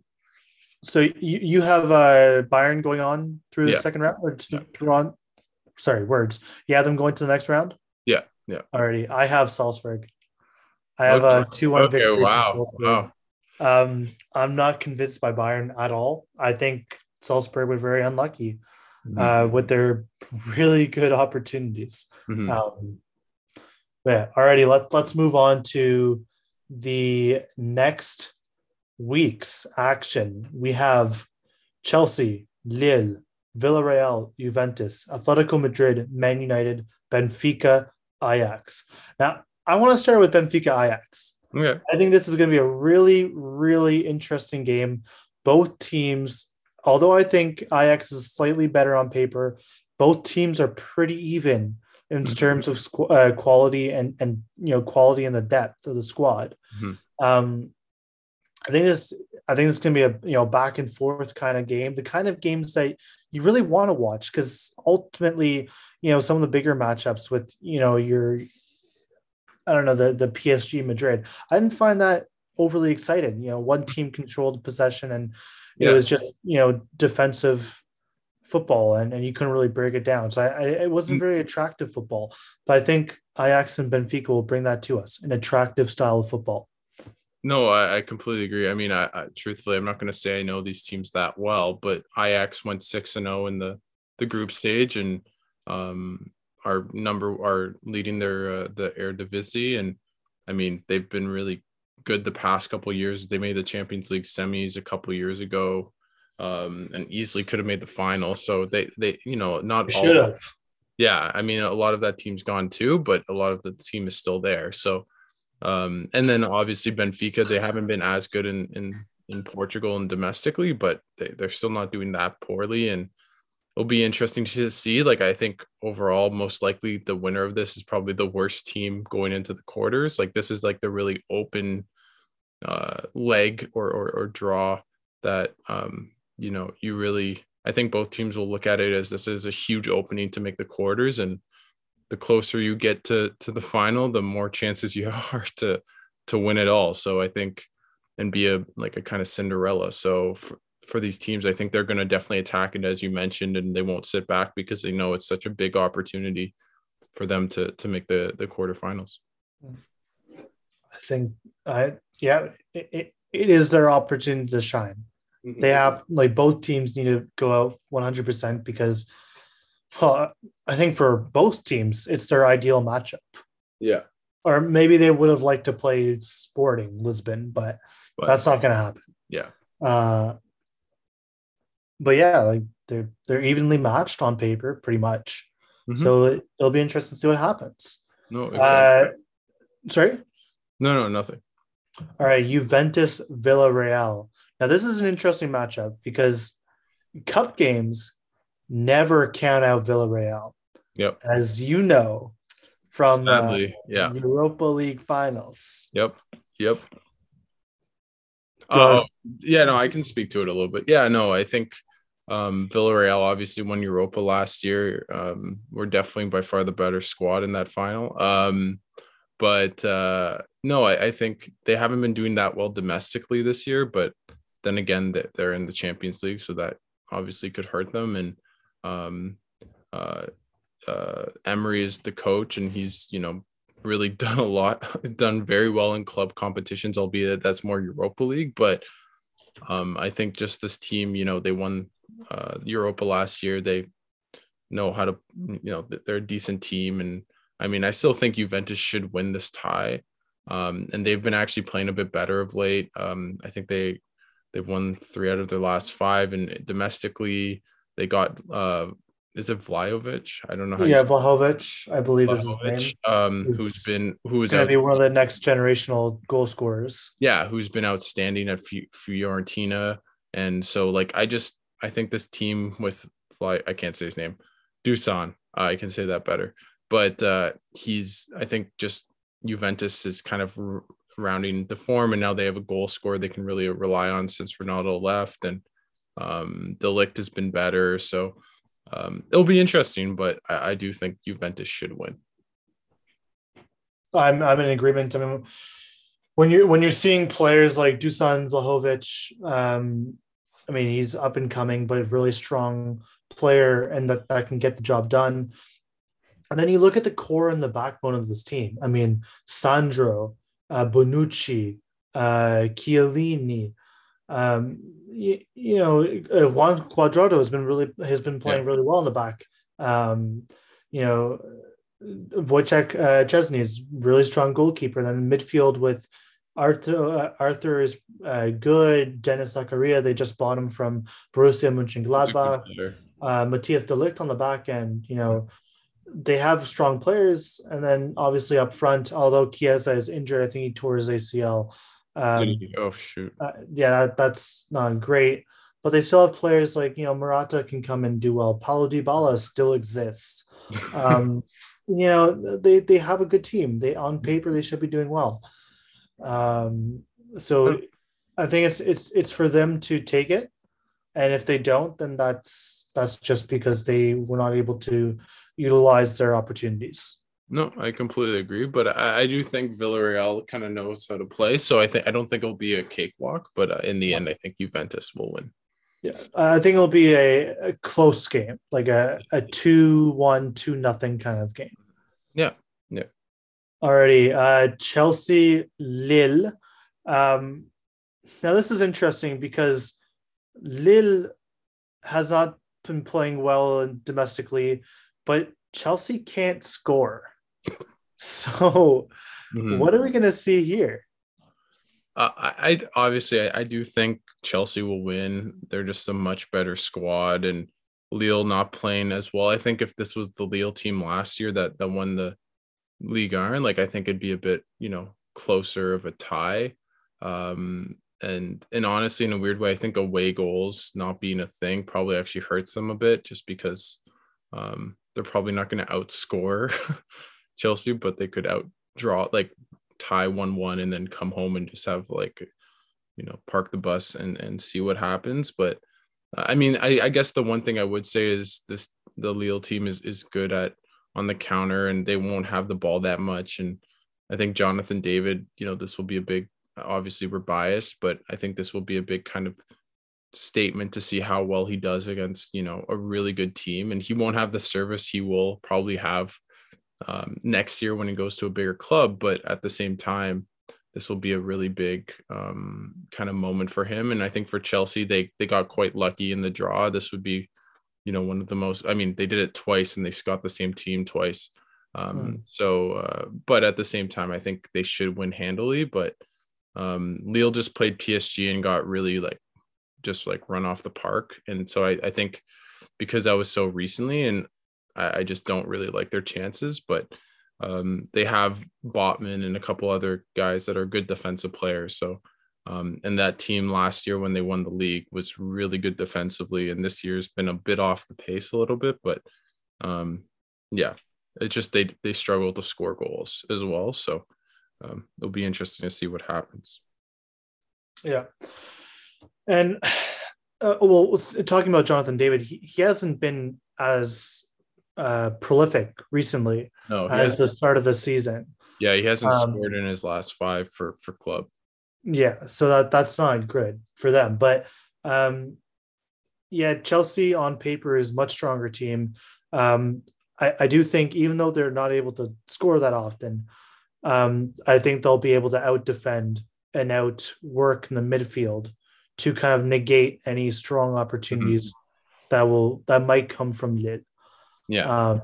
so you, you have uh Bayern going on through the yeah. second round or yeah. on sorry words. You have them going to the next round? Yeah, yeah. Already. I have Salzburg. I have okay. a two one okay, victory. Wow. Wow. Um, I'm not convinced by Bayern at all. I think Salzburg were very unlucky mm-hmm. uh, with their really good opportunities. Mm-hmm. Um, yeah, already let, let's move on to the next week's action, we have Chelsea, Lille, Villarreal, Juventus, Atletico Madrid, Man United, Benfica, Ajax. Now, I want to start with Benfica Ajax. Okay. I think this is going to be a really, really interesting game. Both teams, although I think Ajax is slightly better on paper, both teams are pretty even in mm-hmm. terms of uh, quality and and you know quality and the depth of the squad. Mm-hmm. Um, I think this I think this is gonna be a you know back and forth kind of game, the kind of games that you really want to watch because ultimately, you know, some of the bigger matchups with you know your I don't know the the PSG Madrid, I didn't find that overly excited. You know, one team controlled possession and yeah. it was just you know defensive football and, and you couldn't really break it down. So I, I it wasn't mm. very attractive football. But I think Ajax and Benfica will bring that to us, an attractive style of football. No, I, I, completely agree. I mean, I, I, truthfully, I'm not going to say I know these teams that well, but Ajax went six and zero oh in the the group stage, and um, our number are leading their uh, the Eredivisie, and I mean they've been really good the past couple years. They made the Champions League semis a couple years ago, um, and easily could have made the final. So they they you know not they all. yeah, I mean, a lot of that team's gone too, but a lot of the team is still there. So, um, and then obviously Benfica, they haven't been as good in in in Portugal and domestically, but they, they're still not doing that poorly. And it'll be interesting to see. Like, I think overall, most likely the winner of this is probably the worst team going into the quarters. Like, this is like the really open uh, leg or, or, or draw that, um, you know, you really, I think both teams will look at it as this is a huge opening to make the quarters. And the closer you get to, to the final, the more chances you are to, to win it all. So I think, and be a like a kind of Cinderella. So for, for these teams, I think they're going to definitely attack it as you mentioned, and they won't sit back because they know it's such a big opportunity for them to to make the the quarterfinals. I think, I yeah, it, it, it is their opportunity to shine. Mm-hmm. They have like both teams need to go out 100 percent because, well, I think for both teams it's their ideal matchup. Yeah. Or maybe they would have liked to play Sporting Lisbon, but but that's not going to happen. Yeah. Uh, but yeah, like they're they're evenly matched on paper, pretty much. Mm-hmm. So it, will be interesting to see what happens. No, exactly. Uh, sorry. No, no, nothing. All right, Juventus Villarreal. Now this is an interesting matchup because cup games never count out Villarreal. Yep. As you know from Sadly, uh, yeah. Europa League finals. Yep. Yep. Oh, yeah, no, I can speak to it a little bit. Yeah, no, I think um, Villarreal obviously won Europa last year. Um, we're definitely by far the better squad in that final. Um, but uh, no, I, I, think they haven't been doing that well domestically this year. But then again, they're in the Champions League, so that obviously could hurt them. And um, uh, uh, Emery is the coach, and he's you know really done a lot, done very well in club competitions, albeit that's more Europa League. But um, I think just this team, you know, they won uh, Europa last year. They know how to, you know, they're a decent team. And I mean, I still think Juventus should win this tie. Um, and they've been actually playing a bit better of late. Um, I think they they've won three out of their last five, and domestically they got uh, is it Vlahovic? I don't know how. Yeah, Vlahovic, I believe is his name. Um, who's, been who is going to be one of the next generational goal scorers. Yeah, who's been outstanding at Fiorentina, and so like I just I think this team with Fly I can't say his name, Dusan. I can say that better, but uh, he's I think just Juventus is kind of r- rounding the form, and now they have a goal scorer they can really rely on since Ronaldo left, and um, de Ligt has been better, so um, it'll be interesting, but I, I, do think Juventus should win. I'm I'm in agreement. I mean, when you when you're seeing players like Dusan Vlahovic, um, I mean he's up and coming, but a really strong player, and that that can get the job done. And then you look at the core and the backbone of this team. I mean, Sandro, uh, Bonucci, uh, Chiellini, um, you, you know, uh, Juan Cuadrado has been really has been playing yeah. really well in the back. Um, you know, Wojciech uh, Szczesny is really strong goalkeeper. Then midfield with Arthur uh, Arthur is uh, good. Denis Zakaria, they just bought him from Borussia Mönchengladbach. Uh, Matthijs de Ligt on the back end. You know, they have strong players, and then obviously up front, although Chiesa is injured, I think he tore his ACL. Um, oh shoot! Uh, yeah, that's not great. But they still have players like you know Morata can come and do well. Paulo Dybala still exists. Um, you know they they have a good team. They on paper they should be doing well. Um, so I think it's it's it's for them to take it, and if they don't, then that's that's just because they were not able to utilize their opportunities. No, I completely agree, but I, I do think Villarreal kind of knows how to play. So I think I don't think it'll be a cakewalk, but uh, in the end, I think Juventus will win. Yeah, I think it'll be a, a close game, like a, a 2 1, 2 nothing kind of game. Yeah. Yeah. Alrighty. Uh, Chelsea Lille. Um, now, this is interesting because Lille has not been playing well domestically, but Chelsea can't score. So, mm-hmm. what are we going to see here? Uh, I, I, obviously I, I, do think Chelsea will win. They're just a much better squad, and Lille not playing as well. I think if this was the Lille team last year that that won the Ligue 1, like I think it'd be a bit, you know, closer of a tie. Um, and and honestly, in a weird way, I think away goals not being a thing probably actually hurts them a bit, just because um, they're probably not going to outscore Chelsea, but they could outdraw like tie one one and then come home and just have like you know park the bus and and see what happens. But I mean, I, I guess the one thing I would say is this the Lille team is is good at on the counter and they won't have the ball that much. And I think Jonathan David, you know, this will be a big obviously we're biased, but I think this will be a big kind of statement to see how well he does against, you know, a really good team. And he won't have the service he will probably have um, next year when he goes to a bigger club. But at the same time, this will be a really big um, kind of moment for him. And I think for Chelsea, they they got quite lucky in the draw. This would be, you know, one of the most. I mean, they did it twice, and they got the same team twice. Um, mm. So, uh, but at the same time, I think they should win handily. But um, Lille just played PSG and got really like just like run off the park, and so I, I think because that was so recently, and I, I just don't really like their chances, but um, they have Botman and a couple other guys that are good defensive players. So, um, and that team last year when they won the league was really good defensively, and this year's been a bit off the pace a little bit. But um, yeah, it's just they they struggle to score goals as well. So um, it'll be interesting to see what happens. Yeah, and uh, well, talking about Jonathan David, he, he hasn't been as uh, prolific recently no, as the start of the season. Yeah, he hasn't um, scored in his last five for for club. Yeah, so that that's not good for them. But um, yeah, Chelsea on paper is much stronger team. Um, I, I do think even though they're not able to score that often, um, I think they'll be able to out defend and out work in the midfield to kind of negate any strong opportunities mm-hmm. that will that might come from Lille. Yeah. Um,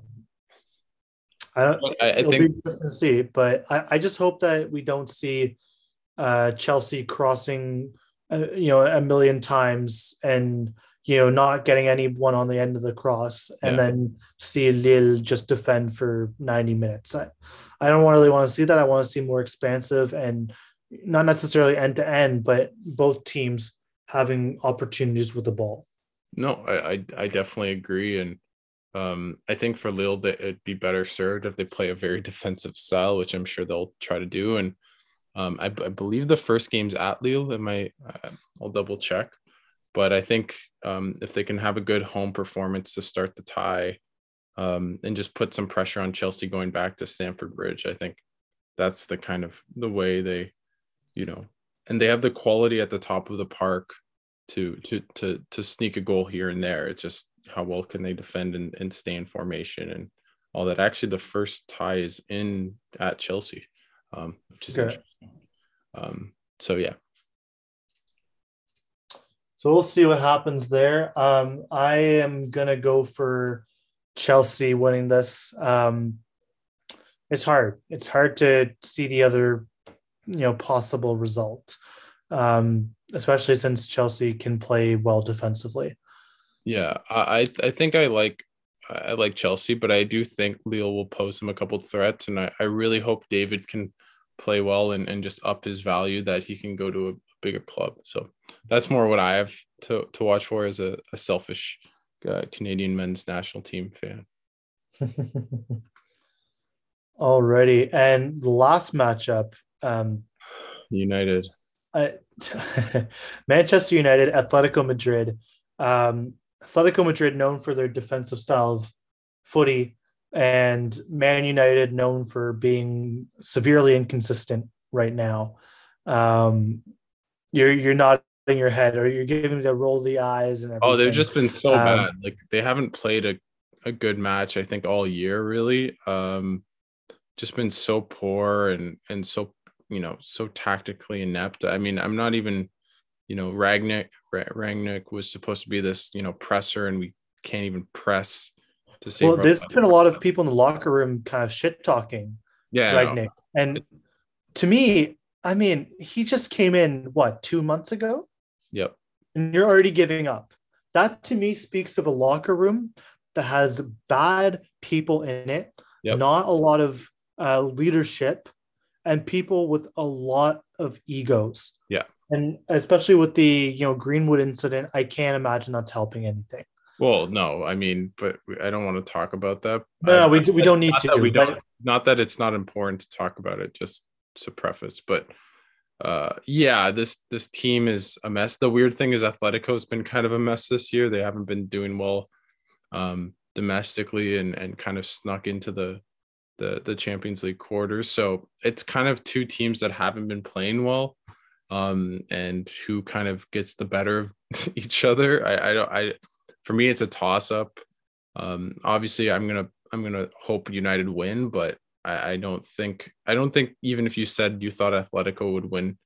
I don't. I, I think to see, but I, I just hope that we don't see uh, Chelsea crossing, uh, you know, a million times and you know not getting anyone on the end of the cross, and yeah. then see Lille just defend for ninety minutes. I, I don't really want to see that. I want to see more expansive and not necessarily end to end, but both teams having opportunities with the ball. No, I, I, I definitely agree, and um, I think for Lille, that it'd be better served if they play a very defensive style, which I'm sure they'll try to do. And um, I, I, believe the first game's at Lille. It might, uh, I'll double check, but I think um, if they can have a good home performance to start the tie, um, and just put some pressure on Chelsea going back to Stamford Bridge, I think that's the kind of the way they, you know, and they have the quality at the top of the park to to to to sneak a goal here and there. It's just how well can they defend and, and stay in formation and all that. Actually, the first tie is in at Chelsea, um, which is okay. interesting. Um, so yeah. So we'll see what happens there. Um, I am gonna go for Chelsea winning this. Um, it's hard. It's hard to see the other, you know, possible result, um, especially since Chelsea can play well defensively. Yeah, I I think I like I like Chelsea, but I do think Lille will pose him a couple threats, and I, I really hope David can play well and, and just up his value that he can go to a bigger club. So that's more what I have to, to watch for as a, a selfish uh, Canadian men's national team fan. Alrighty, and the last matchup, um, United, uh, Manchester United, Atletico Madrid. Um, Atletico Madrid known for their defensive style of footy, and Man United known for being severely inconsistent right now. Um, you're you're nodding your head, or you're giving the roll of the eyes and everything. Oh, they've just been so um, bad. Like they haven't played a, a good match, I think, all year really. Um, just been so poor and and so you know so tactically inept. I mean, I'm not even you know, Rangnick Rangnick was supposed to be this, you know, presser, and we can't even press to save. Well, there's been a lot of people in the locker room kind of shit talking. Yeah, Rangnick, and to me, I mean, he just came in what two months ago. Yep. And you're already giving up. that to me speaks of a locker room that has bad people in it, yep. not a lot of uh, leadership, and people with a lot of egos. Yeah. And especially with the you know Greenwood incident, I can't imagine that's helping anything. Well, no, I mean, but I don't want to talk about that. No, we, we don't need to. we don't. Not that it's not important to talk about it. Just to preface, but uh, yeah, this this team is a mess. The weird thing is Atletico's been kind of a mess this year. They haven't been doing well um, domestically and and kind of snuck into the the the Champions League quarters. So it's kind of two teams that haven't been playing well, um, and who kind of gets the better of each other. I I don't I for me it's a toss up. Um, obviously, I'm gonna I'm gonna hope United win, but I, I don't think I don't think even if you said you thought Atletico would win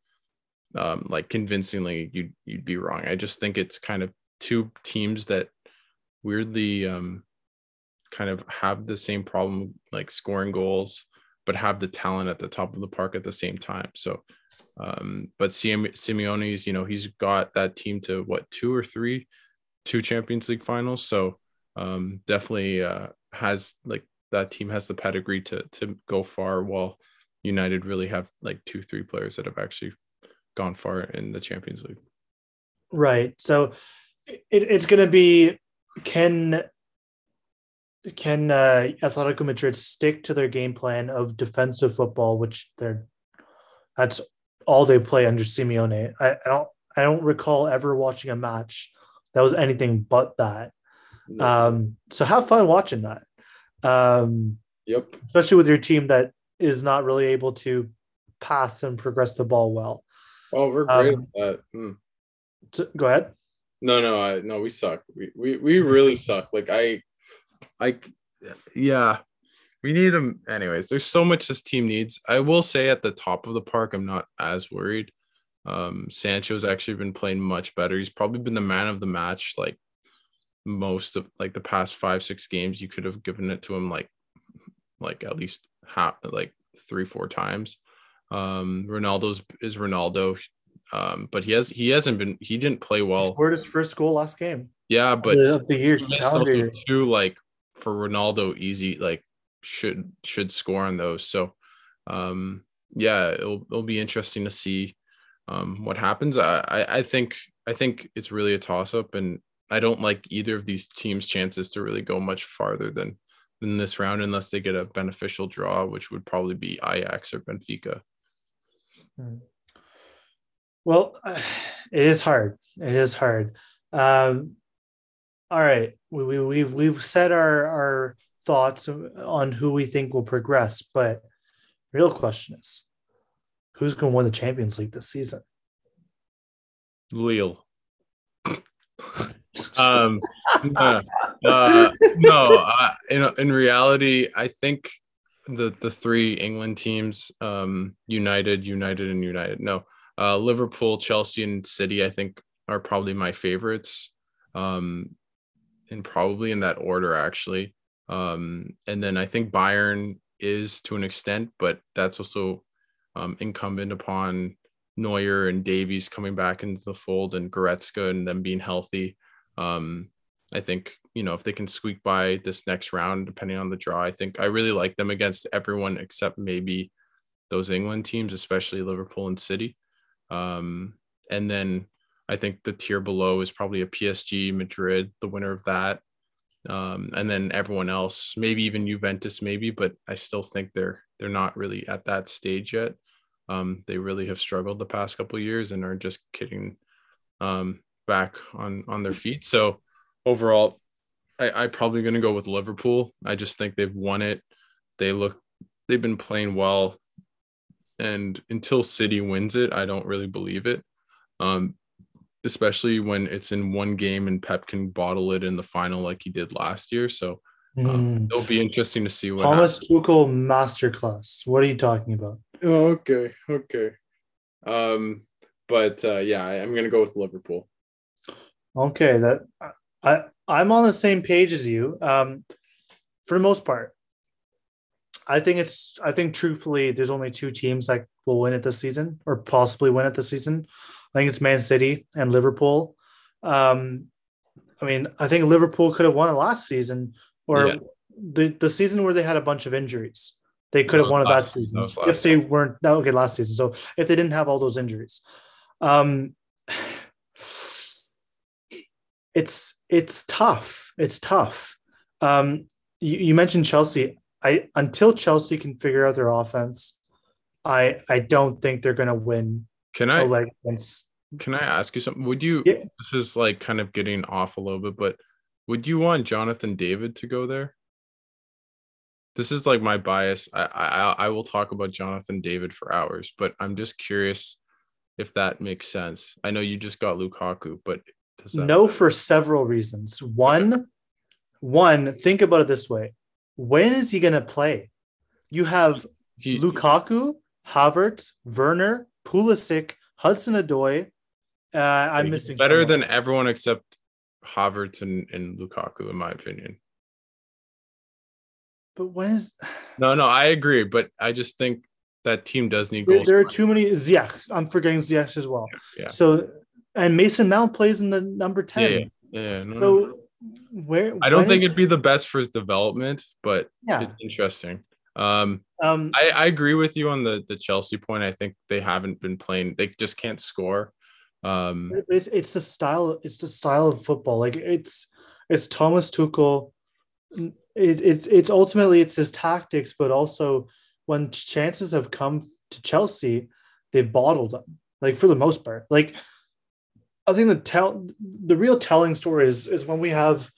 um, like convincingly, you'd you'd be wrong. I just think it's kind of two teams that weirdly um, kind of have the same problem, like scoring goals, but have the talent at the top of the park at the same time. So, um, but Simeone's, you know, he's got that team to what two or three, two Champions League finals. So, um, definitely uh, has like that team has the pedigree to to go far while United really have like two three players that have actually gone far in the Champions League. Right. So it, it's going to be can can uh, Atletico Madrid stick to their game plan of defensive football, which they're that's all they play under Simeone. I, I don't I don't recall ever watching a match that was anything but that. Um, so have fun watching that. Um, yep. Especially with your team that is not really able to pass and progress the ball well. Oh, we're great um, at that. Hmm. Go ahead. No, no, I no, we suck. We we we really suck. Like I, I, yeah, we need them. Anyways, there's so much this team needs. I will say at the top of the park, I'm not as worried. Um, Sancho's actually been playing much better. He's probably been the man of the match, like most of like the past five six games you could have given it to him like like at least half like three four times um ronaldo's is ronaldo um but he has he hasn't been he didn't play well he scored his first goal last game yeah but of the year two like for ronaldo easy like should should score on those so um yeah it'll, it'll be interesting to see um what happens i i, I think i think it's really a toss up and I don't like either of these teams' chances to really go much farther than than this round unless they get a beneficial draw, which would probably be Ajax or Benfica. Hmm. Well, it is hard. It is hard. Um, all right, we, we, we've we've said our our thoughts on who we think will progress, but real question is, who's going to win the Champions League this season? Lille. um, no, uh, no uh, in, in reality, I think the the three England teams, um, United, United, and United. No, uh, Liverpool, Chelsea, and City. I think are probably my favorites, um, and probably in that order actually. Um, and then I think Bayern is to an extent, but that's also um, incumbent upon Neuer and Davies coming back into the fold and Goretzka and them being healthy. Um, I think you know if they can squeak by this next round, depending on the draw, I think I really like them against everyone except maybe those England teams, especially Liverpool and City. Um, and then I think the tier below is probably a PSG, Madrid, the winner of that. Um, and then everyone else, maybe even Juventus, maybe, but I still think they're they're not really at that stage yet. Um, they really have struggled the past couple years and are just kidding um, back on on their feet. So overall, I, I probably going to go with Liverpool. I just think they've won it. They look they've been playing well, and until City wins it, I don't really believe it. Um, especially when it's in one game and Pep can bottle it in the final like he did last year. So um, mm. it'll be interesting to see what Thomas happens. Tuchel masterclass. What are you talking about? Oh, okay, okay. Um, but uh, yeah, I, I'm gonna go with Liverpool. Okay, that I I'm on the same page as you. Um, for the most part, I think it's I think truthfully, there's only two teams that will win it this season or possibly win it this season. I think it's Man City and Liverpool. Um, I mean, I think Liverpool could have won it last season or yeah. the, the season where they had a bunch of injuries. They could have won it that season that if they weren't that okay last season. So if they didn't have all those injuries, um, it's it's tough. It's tough. Um, you, you mentioned Chelsea. I until Chelsea can figure out their offense, I I don't think they're going to win. Can I like against can I ask you something? Would you? Yeah. This is like kind of getting off a little bit, but would you want Jonathan David to go there? This is like my bias. I I I will talk about Jonathan David for hours, but I'm just curious if that makes sense. I know you just got Lukaku, but no for several reasons. One, one, think about it this way: when is he going to play? You have he, Lukaku, Havertz, Werner, Pulisic, Hudson Odoi. uh, I'm missing better someone. than everyone except Havertz and, and Lukaku, in my opinion. But when is no, no, I agree, but I just think that team does need goals. There, are too many Ziyech. I'm forgetting Ziyech as well. Yeah, yeah, So and Mason Mount plays in the number 10. Yeah, yeah. yeah no, so no. where I don't think it'd be the best for his development, but yeah. it's interesting. Um, um I, I agree with you on the the Chelsea point. I think they haven't been playing, they just can't score. Um, it's, it's the style. It's the style of football. Like it's it's Thomas Tuchel. It, it's it's ultimately it's his tactics, but also when chances have come to Chelsea, they've bottled them. Like for the most part, like I think the tell the real telling story is is when we have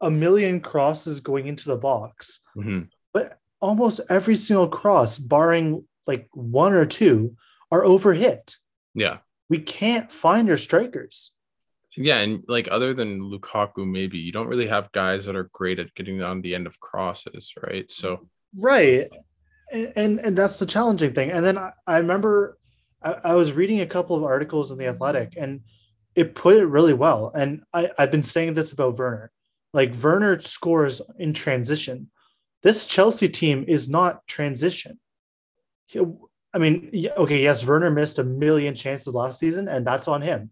a million crosses going into the box, mm-hmm. but almost every single cross, barring like one or two, are overhit. Yeah we can't find our strikers. Yeah, and like other than Lukaku, maybe you don't really have guys that are great at getting on the end of crosses, right? So right, and and, and that's the challenging thing. And then I, I remember I, I, was reading a couple of articles in the Athletic, and it put it really well. And I I've been saying this about Werner, like Werner scores in transition. This Chelsea team is not transition. I mean, okay, yes, Werner missed a million chances last season, and that's on him.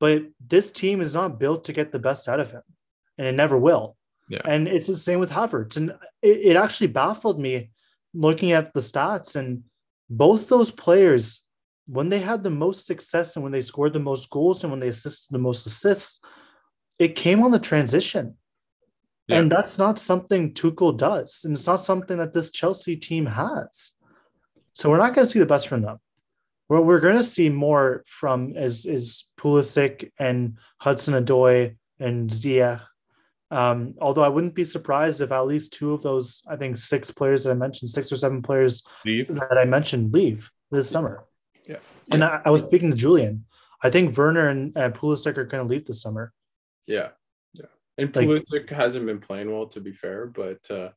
But this team is not built to get the best out of him, and it never will. Yeah. And it's the same with Havertz. And it, it actually baffled me looking at the stats. And both those players, when they had the most success and when they scored the most goals and when they assisted the most assists, it came on the transition. Yeah. And that's not something Tuchel does. And it's not something that this Chelsea team has. So we're not going to see the best from them. What we're going to see more from is is Pulisic and Hudson Odoi and Ziyech. Um, although I wouldn't be surprised if at least two of those, I think six players that I mentioned, six or seven players leave. that I mentioned leave this summer. Yeah. And I, I, was speaking to Julian. I think Werner and uh, Pulisic are going to leave this summer. Yeah. And Pulisic like, hasn't been playing well, to be fair, but uh,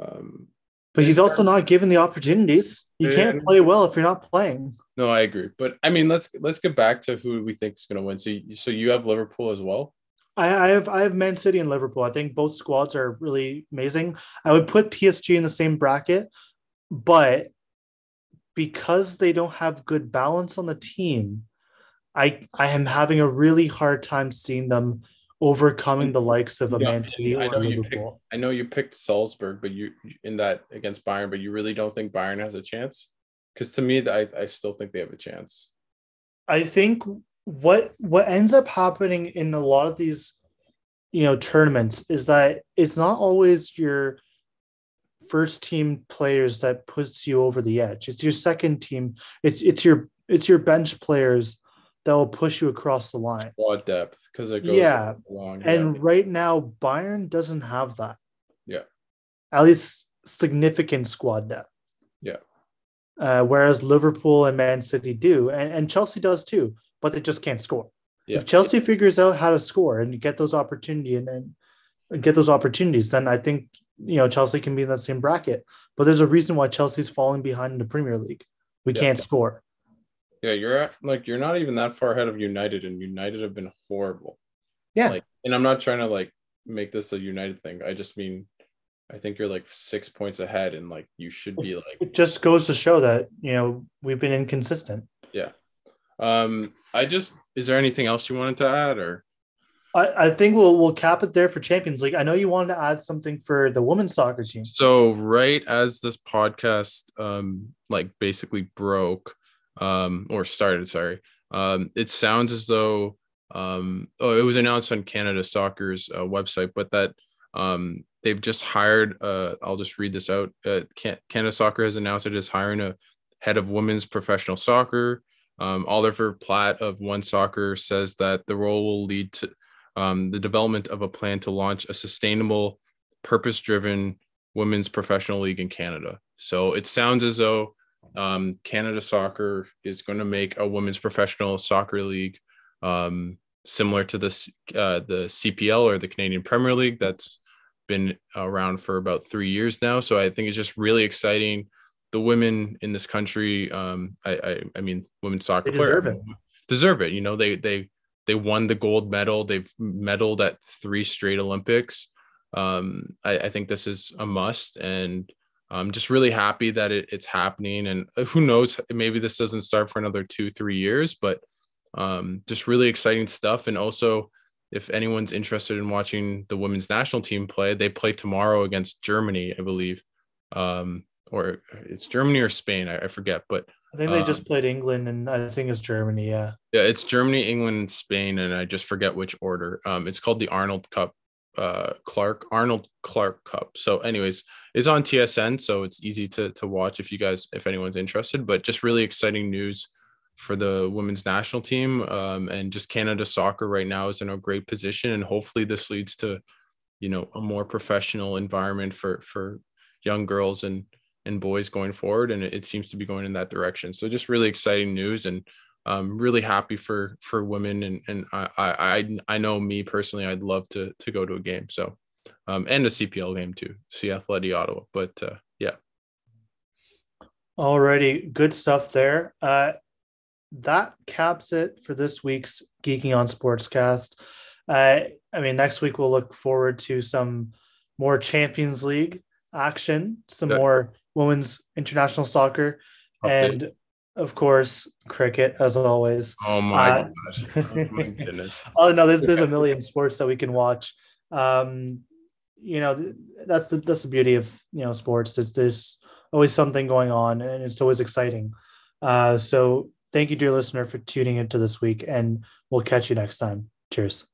um, but he's also not given the opportunities. You can't play well if you're not playing. No, I agree. But I mean, let's let's get back to who we think is going to win. So, you, so you have Liverpool as well. I, I have I have Man City and Liverpool. I think both squads are really amazing. I would put PSG in the same bracket, but because they don't have good balance on the team, I I am having a really hard time seeing them overcoming the likes of a yeah, Man City I know You picked, I know you picked Salzburg, but you in that against Bayern, but you really don't think Bayern has a chance? Because to me, I, I still think they have a chance. I think what what ends up happening in a lot of these you know tournaments is that it's not always your first team players that puts you over the edge. It's your second team. It's it's your it's your bench players that will push you across the line. Squad depth because it goes yeah. Long, and yeah. right now Bayern doesn't have that. Yeah. At least significant squad depth. Yeah. Uh, whereas Liverpool and Man City do, and, and Chelsea does too, but they just can't score. Yeah. If Chelsea figures out how to score and get those opportunity and, and get those opportunities, then I think you know Chelsea can be in that same bracket. But there's a reason why Chelsea's falling behind in the Premier League. We yeah. can't score. Yeah, you're at, like you're not even that far ahead of United, and United have been horrible. Yeah, like, and I'm not trying to like make this a United thing. I just mean, I think you're like six points ahead, and like you should be like. It just goes to show that you know we've been inconsistent. Yeah. Um. I just is there anything else you wanted to add or? I, I think we'll we'll cap it there for Champions League. I know you wanted to add something for the women's soccer team. So right as this podcast um like basically broke um or started, sorry. Um it sounds as though um oh it was announced on Canada Soccer's uh, website, but that um they've just hired uh I'll just read this out. Uh, Canada Soccer has announced it is hiring a head of women's professional soccer. Um, Oliver Platt of One Soccer says that the role will lead to um, the development of a plan to launch a sustainable, purpose driven women's professional league in Canada. So it sounds as though um, Canada Soccer is going to make a women's professional soccer league um, similar to this uh, the CPL or the Canadian Premier League that's been around for about three years now. So I think it's just really exciting. The women in this country, um, I, I, I mean, women's soccer they deserve it. Deserve it. You know, they they they won the gold medal. They've medaled at three straight Olympics. Um, I, I, think this is a must, and I'm just really happy that it, it's happening. And who knows, maybe this doesn't start for another two, three years, but um, just really exciting stuff. And also, if anyone's interested in watching the women's national team play, they play tomorrow against Germany, I believe, um, or it's Germany or Spain, I, I forget, but I think they just um, played England and I think it's Germany. Yeah. Yeah, it's Germany, England, and Spain, and I just forget which order. Um, it's called the Arnold Cup, uh, Clark Arnold Clark Cup. So, anyways, it's on TSN, so it's easy to to watch if you guys, if anyone's interested. But just really exciting news for the women's national team, um, and just Canada soccer right now is in a great position, and hopefully this leads to, you know, a more professional environment for for young girls and and boys going forward, and it, it seems to be going in that direction. So just really exciting news, and um, really happy for for women, and and I I I know me personally, I'd love to to go to a game. So um, and a CPL game too, see Atlético Ottawa. But uh, yeah. Alrighty, good stuff there. Uh, that caps it for this week's Geeking on Sportscast. Uh, I mean, next week we'll look forward to some more Champions League action, some yeah. more women's international soccer, Update. and of course cricket as always. Oh my uh, gosh! Oh my goodness! oh no, there's there's a million sports that we can watch. Um, you know, that's the that's the beauty of you know sports. There's there's always something going on, and it's always exciting. Uh, so thank you, dear listener, for tuning into this week, and we'll catch you next time. Cheers.